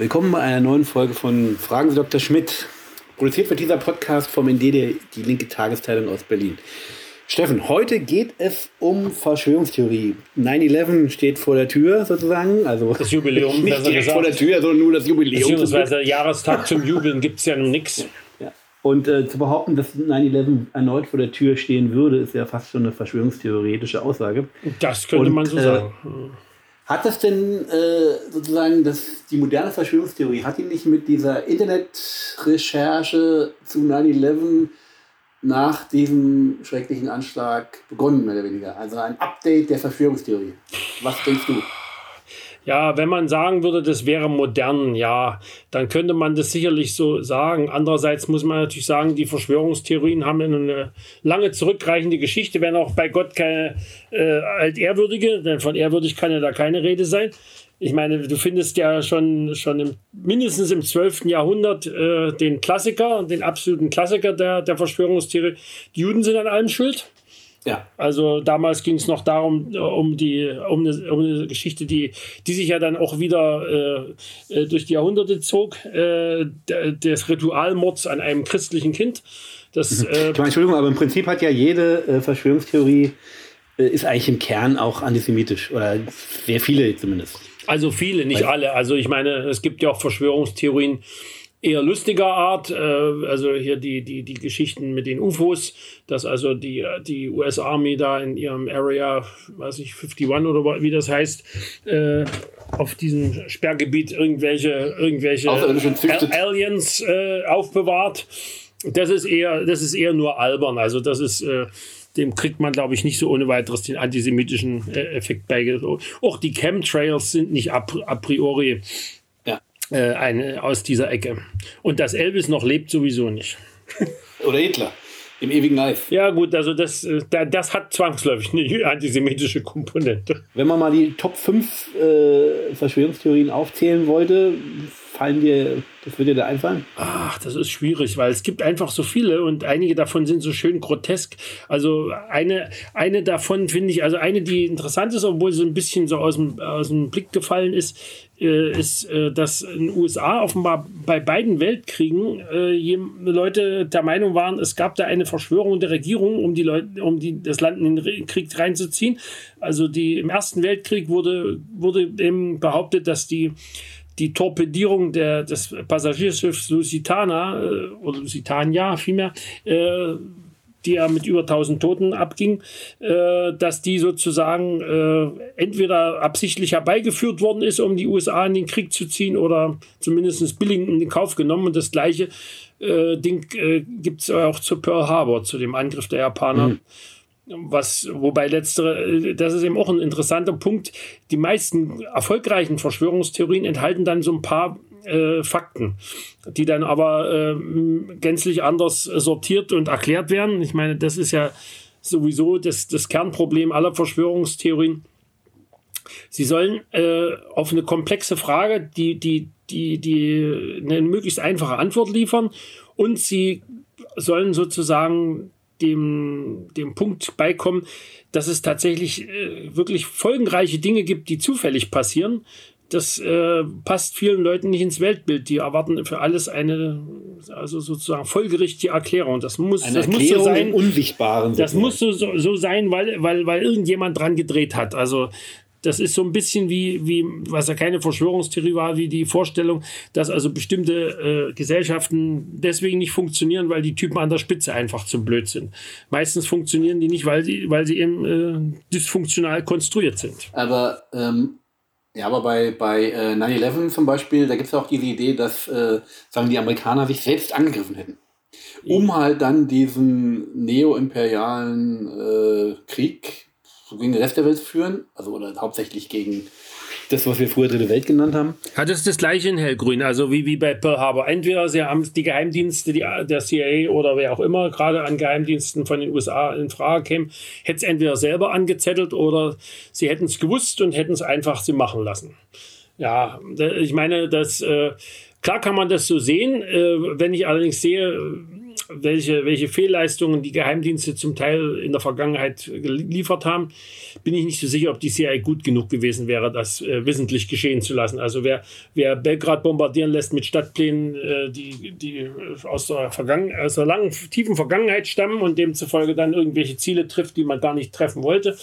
Willkommen bei einer neuen Folge von Fragen Sie Dr. Schmidt. Produziert wird dieser Podcast vom ND, die linke Tagesteilung aus Berlin. Steffen, heute geht es um Verschwörungstheorie. 9-11 steht vor der Tür sozusagen. Also das Jubiläum, nicht direkt vor der Tür, sondern nur das Jubiläum. Beziehungsweise Jahrestag zum Jubeln gibt es ja nun nichts. Ja. Und äh, zu behaupten, dass 9-11 erneut vor der Tür stehen würde, ist ja fast schon eine verschwörungstheoretische Aussage. Das könnte Und, man so äh, sagen. Hat das denn äh, sozusagen das, die moderne Verschwörungstheorie, hat die nicht mit dieser Internetrecherche zu 9-11 nach diesem schrecklichen Anschlag begonnen, mehr oder weniger? Also ein Update der Verschwörungstheorie. Was denkst du? Ja, wenn man sagen würde, das wäre modern, ja, dann könnte man das sicherlich so sagen. Andererseits muss man natürlich sagen, die Verschwörungstheorien haben eine lange zurückreichende Geschichte, wenn auch bei Gott keine äh, altehrwürdige, denn von ehrwürdig kann ja da keine Rede sein. Ich meine, du findest ja schon, schon im, mindestens im 12. Jahrhundert äh, den Klassiker, den absoluten Klassiker der, der Verschwörungstheorie. Die Juden sind an allem schuld. Ja. Also damals ging es noch darum, äh, um die, um eine, um eine, Geschichte, die, die sich ja dann auch wieder äh, äh durch die Jahrhunderte zog, äh, des Ritualmords an einem christlichen Kind. Das, mhm. äh, Entschuldigung, aber im Prinzip hat ja jede äh, Verschwörungstheorie ist eigentlich im Kern auch antisemitisch oder sehr viele zumindest. Also viele, nicht Weil, alle. Also ich meine, es gibt ja auch Verschwörungstheorien, eher lustiger Art, äh, also hier die, die, die Geschichten mit den UFOs, dass also die, die US Army da in ihrem Area, weiß ich, 51 oder wie das heißt, äh, auf diesem Sperrgebiet irgendwelche, irgendwelche Aliens äh, aufbewahrt. Das ist eher, das ist eher nur albern. Also das ist, äh, dem kriegt man, glaube ich, nicht so ohne weiteres den antisemitischen äh, Effekt beigebracht. Auch die Chemtrails sind nicht a, a priori äh, eine, aus dieser Ecke. Und dass Elvis noch lebt, sowieso nicht. Oder Hitler. Im ewigen Life. Ja, gut, also das, äh, das hat zwangsläufig eine antisemitische Komponente. Wenn man mal die Top 5 äh, Verschwörungstheorien aufzählen wollte, fallen dir, das würde dir da einfallen? Ach, das ist schwierig, weil es gibt einfach so viele und einige davon sind so schön grotesk. Also eine, eine davon finde ich, also eine, die interessant ist, obwohl sie ein bisschen so aus dem, aus dem Blick gefallen ist, äh, ist, äh, dass in den USA offenbar bei beiden Weltkriegen äh, Leute der Meinung waren, es gab da eine Verschwörung der Regierung, um die Leute, um die, das Land in den Krieg reinzuziehen. Also die, im Ersten Weltkrieg wurde, wurde eben behauptet, dass die die Torpedierung der, des Passagierschiffs Lusitana äh, oder Lusitania vielmehr, äh, die ja mit über 1000 Toten abging, äh, dass die sozusagen äh, entweder absichtlich herbeigeführt worden ist, um die USA in den Krieg zu ziehen oder zumindest billig in den Kauf genommen. Und das gleiche äh, Ding äh, gibt es auch zu Pearl Harbor, zu dem Angriff der Japaner. Mhm was, wobei letztere, das ist eben auch ein interessanter Punkt. Die meisten erfolgreichen Verschwörungstheorien enthalten dann so ein paar äh, Fakten, die dann aber äh, gänzlich anders sortiert und erklärt werden. Ich meine, das ist ja sowieso das, das Kernproblem aller Verschwörungstheorien. Sie sollen äh, auf eine komplexe Frage, die, die, die, die eine möglichst einfache Antwort liefern und sie sollen sozusagen dem, dem Punkt beikommen, dass es tatsächlich äh, wirklich folgenreiche Dinge gibt, die zufällig passieren. Das äh, passt vielen Leuten nicht ins Weltbild. Die erwarten für alles eine, also sozusagen folgerichtige Erklärung. Das muss, eine das Erklärung muss so sein. Unsichtbaren. Das muss so, so, so sein, weil, weil, weil irgendjemand dran gedreht hat. Also das ist so ein bisschen wie, wie, was ja keine Verschwörungstheorie war, wie die Vorstellung, dass also bestimmte äh, Gesellschaften deswegen nicht funktionieren, weil die Typen an der Spitze einfach zu blöd sind. Meistens funktionieren die nicht, weil sie, weil sie eben äh, dysfunktional konstruiert sind. Aber ähm, ja, aber bei, bei äh, 9-11 zum Beispiel, da gibt es auch diese Idee, dass äh, sagen die Amerikaner sich selbst angegriffen hätten. Um halt dann diesen neo-imperialen äh, Krieg gegen den Rest der Welt führen, also oder hauptsächlich gegen das, was wir früher Dritte Welt genannt haben. Das ist das gleiche in Hellgrün, also wie, wie bei Pearl Harbor. Entweder sie haben die Geheimdienste die, der CIA oder wer auch immer gerade an Geheimdiensten von den USA in Frage käme, hätte es entweder selber angezettelt oder sie hätten es gewusst und hätten es einfach sie machen lassen. Ja, ich meine, das äh, klar kann man das so sehen. Äh, wenn ich allerdings sehe, welche, welche Fehlleistungen die Geheimdienste zum Teil in der Vergangenheit geliefert haben, bin ich nicht so sicher, ob die CIA gut genug gewesen wäre, das äh, wissentlich geschehen zu lassen. Also wer, wer Belgrad bombardieren lässt mit Stadtplänen, äh, die, die aus der, Vergangen aus der langen, tiefen Vergangenheit stammen und demzufolge dann irgendwelche Ziele trifft, die man gar nicht treffen wollte,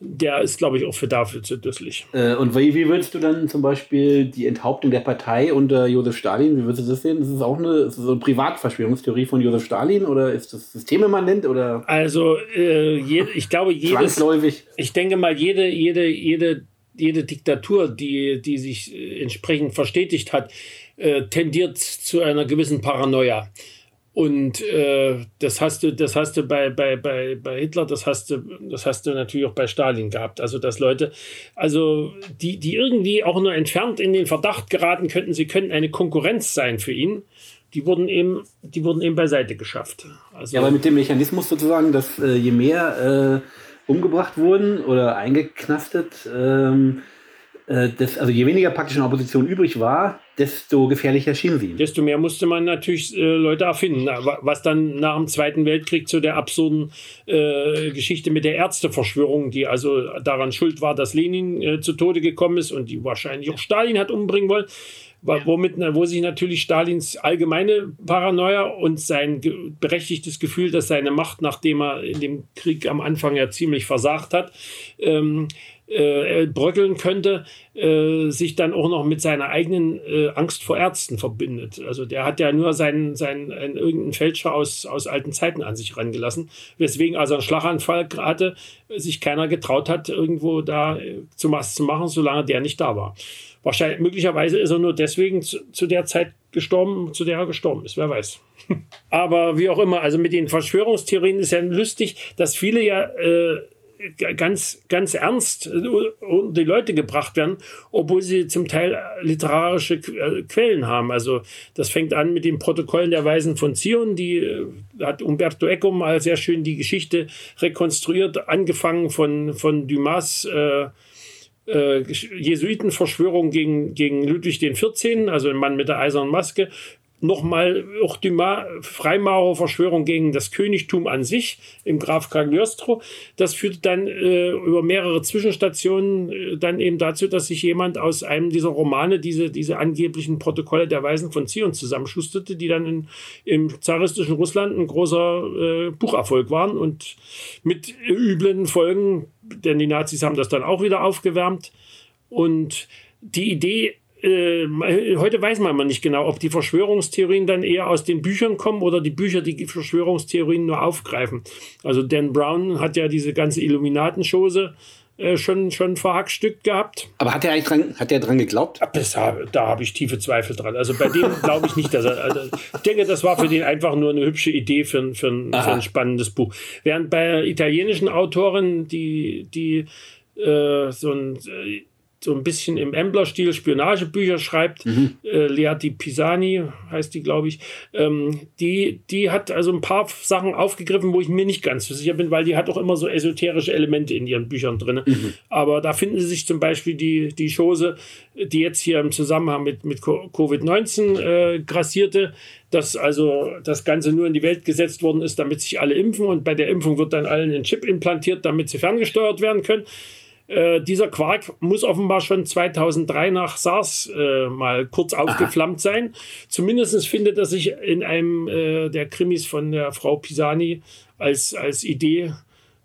der ist, glaube ich, auch für dafür zu dusselig. Äh, und wie, wie würdest du dann zum Beispiel die Enthauptung der Partei unter Josef Stalin, wie würdest du das sehen? Ist es auch eine, ist so eine Privatverschwörungstheorie von Josef Stalin oder ist das systemimmanent? Oder also, äh, je, ich glaube, jedes, ich denke mal, jede, jede, jede, jede Diktatur, die, die sich entsprechend verstetigt hat, äh, tendiert zu einer gewissen Paranoia. Und äh, das hast du, das hast du bei, bei, bei, bei Hitler, das hast du, das hast du natürlich auch bei Stalin gehabt. Also dass Leute, also die, die irgendwie auch nur entfernt in den Verdacht geraten könnten, sie könnten eine Konkurrenz sein für ihn, die wurden eben, die wurden eben beiseite geschafft. Also, ja, aber mit dem Mechanismus sozusagen, dass äh, je mehr äh, umgebracht wurden oder eingeknastet, ähm, äh, das, also je weniger praktisch eine Opposition übrig war, desto gefährlicher schien sie. Desto mehr musste man natürlich äh, Leute erfinden. Was dann nach dem Zweiten Weltkrieg zu der absurden äh, Geschichte mit der Ärzteverschwörung, die also daran schuld war, dass Lenin äh, zu Tode gekommen ist und die wahrscheinlich auch Stalin hat umbringen wollen. Womit, wo sich natürlich Stalins allgemeine Paranoia und sein berechtigtes Gefühl, dass seine Macht, nachdem er in dem Krieg am Anfang ja ziemlich versagt hat, ähm, äh, bröckeln könnte, äh, sich dann auch noch mit seiner eigenen äh, Angst vor Ärzten verbindet. Also der hat ja nur seinen, seinen einen, irgendeinen Fälscher aus, aus alten Zeiten an sich rangelassen, weswegen also ein Schlaganfall gerade sich keiner getraut hat, irgendwo da äh, zu was zu machen, solange der nicht da war. Wahrscheinlich, möglicherweise ist er nur deswegen zu, zu der Zeit gestorben, zu der er gestorben ist, wer weiß. Aber wie auch immer, also mit den Verschwörungstheorien ist ja lustig, dass viele ja äh, ganz, ganz ernst unter die Leute gebracht werden, obwohl sie zum Teil literarische äh, Quellen haben. Also das fängt an mit den Protokollen der Weisen von Zion, die äh, hat Umberto Eco mal sehr schön die Geschichte rekonstruiert, angefangen von, von Dumas äh, äh, Jesuitenverschwörung gegen, gegen Ludwig XIV., also ein Mann mit der eisernen Maske, nochmal auch die Freimaurerverschwörung gegen das Königtum an sich im Graf Cagliostro. Das führte dann äh, über mehrere Zwischenstationen äh, dann eben dazu, dass sich jemand aus einem dieser Romane diese, diese angeblichen Protokolle der Weisen von Zion zusammenschusterte, die dann in, im zaristischen Russland ein großer äh, Bucherfolg waren und mit üblen Folgen, denn die Nazis haben das dann auch wieder aufgewärmt. Und die Idee äh, heute weiß man mal nicht genau, ob die Verschwörungstheorien dann eher aus den Büchern kommen oder die Bücher die Verschwörungstheorien nur aufgreifen. Also Dan Brown hat ja diese ganze Illuminatenschose äh, schon, schon verhackstückt gehabt. Aber hat er eigentlich dran, hat er dran geglaubt? Das, da habe ich tiefe Zweifel dran. Also bei dem glaube ich nicht, dass er. Also ich denke, das war für den einfach nur eine hübsche Idee für, für, ein, für ein spannendes Buch. Während bei italienischen Autoren, die, die äh, so ein äh, so ein bisschen im Embler-Stil Spionagebücher schreibt. Mhm. Äh, Leati Pisani heißt die, glaube ich. Ähm, die, die hat also ein paar Sachen aufgegriffen, wo ich mir nicht ganz so sicher bin, weil die hat auch immer so esoterische Elemente in ihren Büchern drin. Mhm. Aber da finden sie sich zum Beispiel die, die Chose, die jetzt hier im Zusammenhang mit, mit Covid-19 äh, grassierte, dass also das Ganze nur in die Welt gesetzt worden ist, damit sich alle impfen und bei der Impfung wird dann allen ein Chip implantiert, damit sie ferngesteuert werden können. Äh, dieser Quark muss offenbar schon 2003 nach SARS äh, mal kurz aufgeflammt Aha. sein. Zumindest findet er sich in einem äh, der Krimis von der Frau Pisani als, als Idee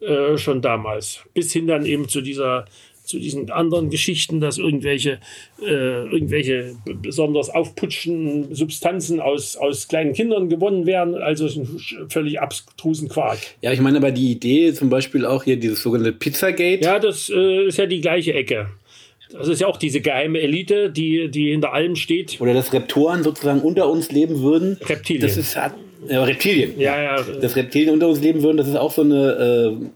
äh, schon damals. Bis hin dann eben zu dieser zu diesen anderen Geschichten, dass irgendwelche, äh, irgendwelche besonders aufputschenden Substanzen aus, aus kleinen Kindern gewonnen werden, also einen völlig abstrusen Quark. Ja, ich meine aber die Idee zum Beispiel auch hier dieses sogenannte Pizzagate. Ja, das äh, ist ja die gleiche Ecke. Das ist ja auch diese geheime Elite, die, die hinter allem steht. Oder dass Reptoren sozusagen unter uns leben würden. Reptilien. Das ist ja, Reptilien. Ja, ja. Dass Reptilien unter uns leben würden, das ist auch so eine. Äh,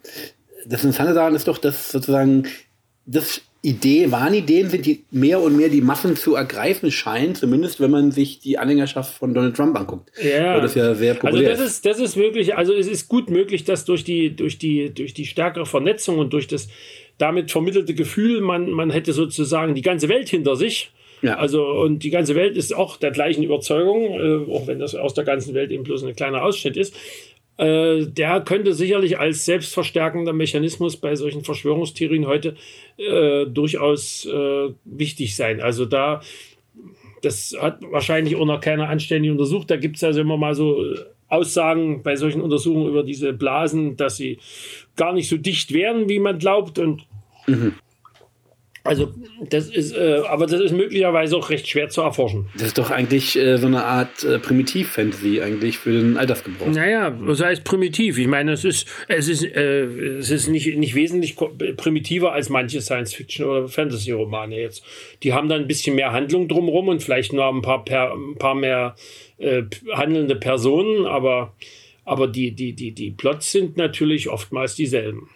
das Interessante daran ist doch, dass sozusagen das Idee, Wahnideen sind, die mehr und mehr die Massen zu ergreifen scheinen, zumindest wenn man sich die Anhängerschaft von Donald Trump anguckt. Ja. das ja sehr populär also das ist. Das ist wirklich, also es ist gut möglich, dass durch die, durch die, durch die stärkere Vernetzung und durch das damit vermittelte Gefühl, man, man hätte sozusagen die ganze Welt hinter sich. Ja. Also, und die ganze Welt ist auch der gleichen Überzeugung, äh, auch wenn das aus der ganzen Welt eben bloß ein kleiner Ausschnitt ist. Äh, der könnte sicherlich als selbstverstärkender Mechanismus bei solchen Verschwörungstheorien heute äh, durchaus äh, wichtig sein. Also da, das hat wahrscheinlich auch noch keiner anständig untersucht. Da gibt es also immer mal so Aussagen bei solchen Untersuchungen über diese Blasen, dass sie gar nicht so dicht wären, wie man glaubt. Und mhm. Also das ist, äh, aber das ist möglicherweise auch recht schwer zu erforschen. Das ist doch eigentlich äh, so eine Art äh, Primitiv-Fantasy eigentlich für den Altersgebrauch. Naja, was heißt primitiv? Ich meine, es ist, es ist, äh, es ist nicht, nicht wesentlich primitiver als manche Science-Fiction- oder Fantasy-Romane jetzt. Die haben dann ein bisschen mehr Handlung drumherum und vielleicht nur ein paar, per, ein paar mehr äh, handelnde Personen, aber, aber die, die, die, die Plots sind natürlich oftmals dieselben.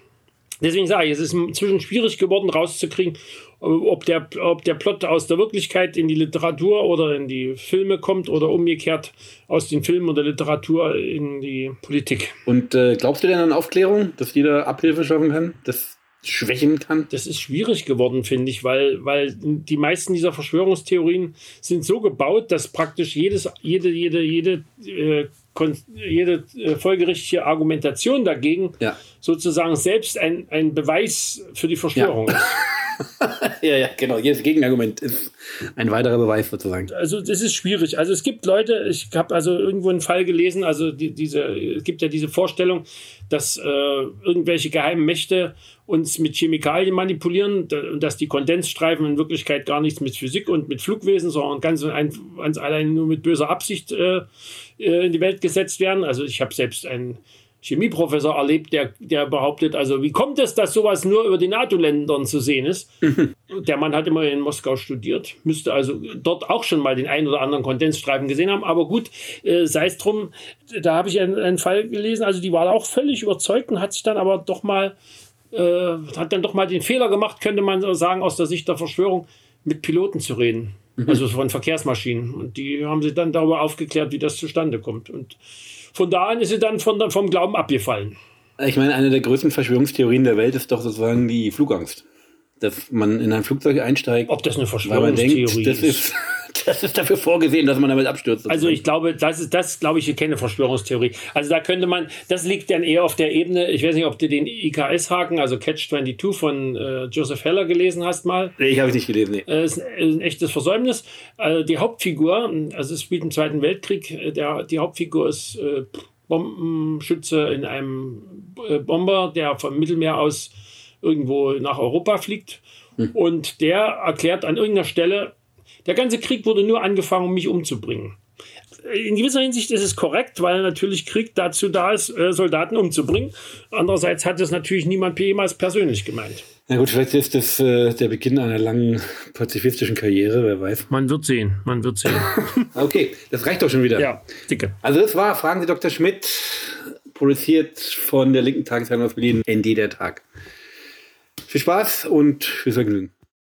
Deswegen sage ich, es ist inzwischen schwierig geworden, rauszukriegen, ob der, ob der Plot aus der Wirklichkeit in die Literatur oder in die Filme kommt oder umgekehrt aus den Filmen oder Literatur in die Politik. Und äh, glaubst du denn an Aufklärung, dass jeder Abhilfe schaffen kann? Das schwächen kann? Das ist schwierig geworden, finde ich, weil, weil die meisten dieser Verschwörungstheorien sind so gebaut, dass praktisch jedes, jede, jede, jede, äh, jede äh, folgerichtige Argumentation dagegen ja. sozusagen selbst ein, ein Beweis für die Verschwörung ja. ist. ja, ja, genau. Jedes Gegenargument ist ein weiterer Beweis sozusagen. Also das ist schwierig. Also es gibt Leute, ich habe also irgendwo einen Fall gelesen, also die, diese, es gibt ja diese Vorstellung, dass äh, irgendwelche geheimen Mächte uns mit Chemikalien manipulieren und dass die Kondensstreifen in Wirklichkeit gar nichts mit Physik und mit Flugwesen, sondern ganz, ein, ganz allein nur mit böser Absicht äh, äh in die Welt gesetzt werden. Also ich habe selbst einen Chemieprofessor erlebt, der, der behauptet, also wie kommt es, dass sowas nur über die NATO-Ländern zu sehen ist? der Mann hat immer in Moskau studiert, müsste also dort auch schon mal den einen oder anderen Kondensstreifen gesehen haben. Aber gut, äh, sei es drum, da habe ich einen, einen, Fall gelesen, also die war auch völlig überzeugt und hat sich dann aber doch mal, äh, hat dann doch mal den Fehler gemacht, könnte man sagen, aus der Sicht der Verschwörung, mit Piloten zu reden. Mhm. Also von Verkehrsmaschinen. Und die haben sie dann darüber aufgeklärt, wie das zustande kommt. Und von da an ist sie dann von, vom Glauben abgefallen. Ich meine, eine der größten Verschwörungstheorien der Welt ist doch sozusagen die Flugangst. Dass man in ein Flugzeug einsteigt. Ob das eine Verschwörungstheorie denkt, das ist. Das ist dafür vorgesehen, dass man damit abstürzt. Also ich glaube, das ist das, glaube ich, keine Verschwörungstheorie. Also da könnte man, das liegt dann eher auf der Ebene, ich weiß nicht, ob du den IKS-Haken, also Catch 22 von äh, Joseph Heller gelesen hast mal. Nee, ich habe ich nicht gelesen. Nee. Äh, ist ein echtes Versäumnis. Also die Hauptfigur, also es spielt im Zweiten Weltkrieg, äh, der, die Hauptfigur ist äh, Bombenschütze in einem äh, Bomber, der vom Mittelmeer aus irgendwo nach Europa fliegt. Hm. Und der erklärt an irgendeiner Stelle, der ganze Krieg wurde nur angefangen, um mich umzubringen. In gewisser Hinsicht ist es korrekt, weil natürlich Krieg dazu da ist, äh, Soldaten umzubringen. Andererseits hat es natürlich niemand jemals persönlich gemeint. Na gut, vielleicht ist das äh, der Beginn einer langen pazifistischen Karriere, wer weiß. Man wird sehen, man wird sehen. okay, das reicht doch schon wieder. Ja, dicke. Also das war Fragen Sie Dr. Schmidt, produziert von der linken Tageszeitung aus Berlin, ND der Tag. Viel Spaß und fürs Vergnügen.